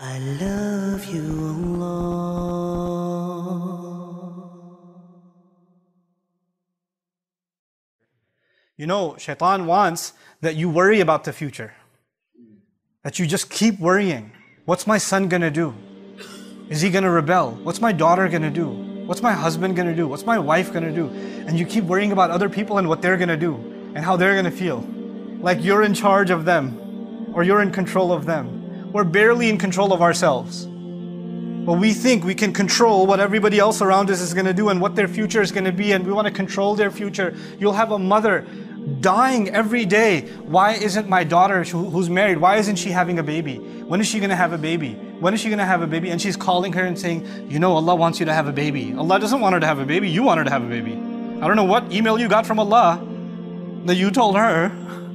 I love you, Allah. You know, shaitan wants that you worry about the future. That you just keep worrying. What's my son gonna do? Is he gonna rebel? What's my daughter gonna do? What's my husband gonna do? What's my wife gonna do? And you keep worrying about other people and what they're gonna do and how they're gonna feel. Like you're in charge of them or you're in control of them. We're barely in control of ourselves. But we think we can control what everybody else around us is going to do and what their future is going to be, and we want to control their future. You'll have a mother dying every day. Why isn't my daughter who's married, why isn't she having a baby? When is she going to have a baby? When is she going to have a baby? And she's calling her and saying, You know, Allah wants you to have a baby. Allah doesn't want her to have a baby, you want her to have a baby. I don't know what email you got from Allah that you told her.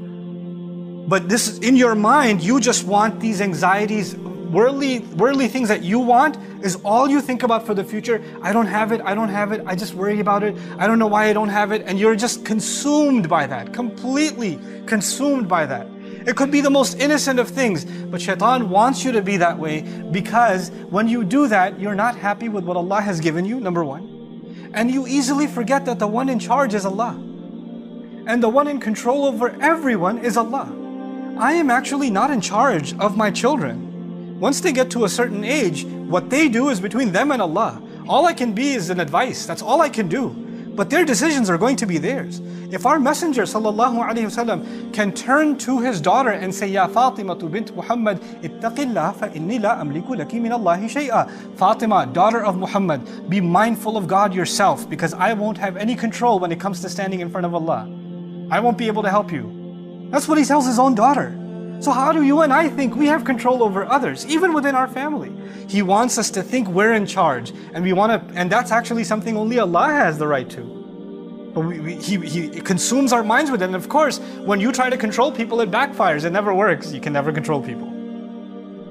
But this in your mind, you just want these anxieties worldly, worldly things that you want is all you think about for the future. I don't have it, I don't have it, I just worry about it, I don't know why I don't have it, and you're just consumed by that, completely consumed by that. It could be the most innocent of things, but shaitan wants you to be that way because when you do that, you're not happy with what Allah has given you, number one. And you easily forget that the one in charge is Allah. And the one in control over everyone is Allah. I am actually not in charge of my children. Once they get to a certain age, what they do is between them and Allah. All I can be is an advice. That's all I can do. But their decisions are going to be theirs. If our Messenger وسلم, can turn to his daughter and say, Ya Fatima bint Muhammad, ittaqillah fa inni la amliku laki min Allahi shay'a. Fatima, daughter of Muhammad, be mindful of God yourself because I won't have any control when it comes to standing in front of Allah. I won't be able to help you. That's what he tells his own daughter. So how do you and I think we have control over others, even within our family? He wants us to think we're in charge, and we want to, and that's actually something only Allah has the right to. But we, we, he, he consumes our minds with it. And of course, when you try to control people, it backfires. It never works. You can never control people.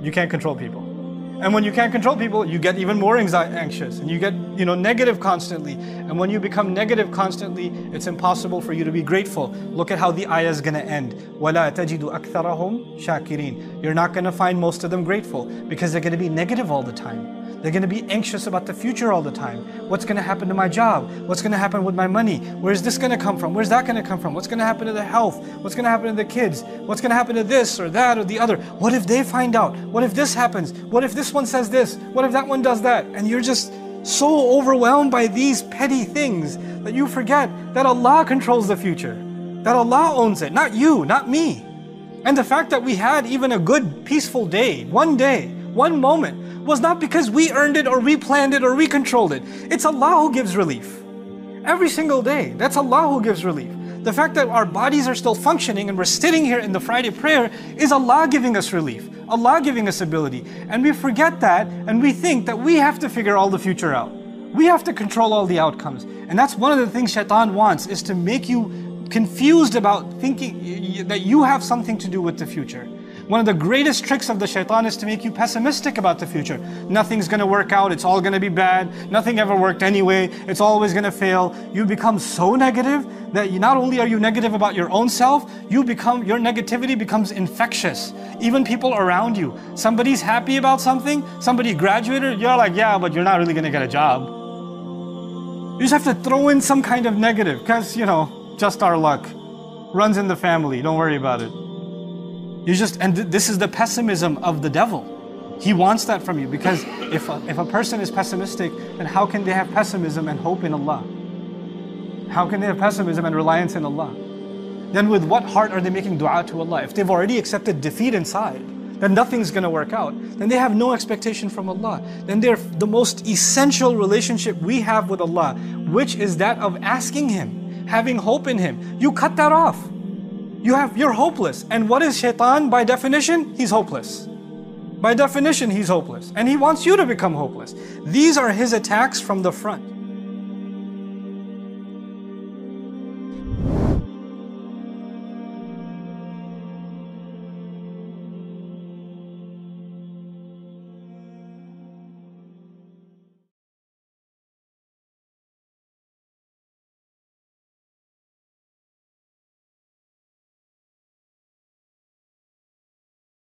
You can't control people. And when you can't control people, you get even more anxious and you get, you know, negative constantly. And when you become negative constantly, it's impossible for you to be grateful. Look at how the ayah is going to end. وَلَا تَجِدُ أَكْثَرَهُمْ شَاكِرِينَ You're not going to find most of them grateful because they're going to be negative all the time. They're going to be anxious about the future all the time. What's going to happen to my job? What's going to happen with my money? Where's this going to come from? Where's that going to come from? What's going to happen to the health? What's going to happen to the kids? What's going to happen to this or that or the other? What if they find out? What if this happens? What if this one says this? What if that one does that? And you're just so overwhelmed by these petty things that you forget that Allah controls the future, that Allah owns it, not you, not me. And the fact that we had even a good, peaceful day, one day, one moment, was not because we earned it or we planned it or we controlled it. It's Allah who gives relief. Every single day, that's Allah who gives relief. The fact that our bodies are still functioning and we're sitting here in the Friday prayer is Allah giving us relief, Allah giving us ability. And we forget that and we think that we have to figure all the future out. We have to control all the outcomes. And that's one of the things shaitan wants is to make you confused about thinking that you have something to do with the future. One of the greatest tricks of the shaitan is to make you pessimistic about the future. Nothing's going to work out, it's all going to be bad, nothing ever worked anyway, it's always going to fail. You become so negative that you, not only are you negative about your own self, you become your negativity becomes infectious. Even people around you. Somebody's happy about something, somebody graduated, you're like, yeah, but you're not really going to get a job. You just have to throw in some kind of negative because, you know, just our luck. Runs in the family, don't worry about it. You just, and th- this is the pessimism of the devil. He wants that from you because if a, if a person is pessimistic, then how can they have pessimism and hope in Allah? How can they have pessimism and reliance in Allah? Then with what heart are they making dua to Allah? If they've already accepted defeat inside, then nothing's going to work out. Then they have no expectation from Allah. Then they're the most essential relationship we have with Allah, which is that of asking Him, having hope in Him. You cut that off. You have, you're hopeless. And what is shaitan by definition? He's hopeless. By definition, he's hopeless. And he wants you to become hopeless. These are his attacks from the front.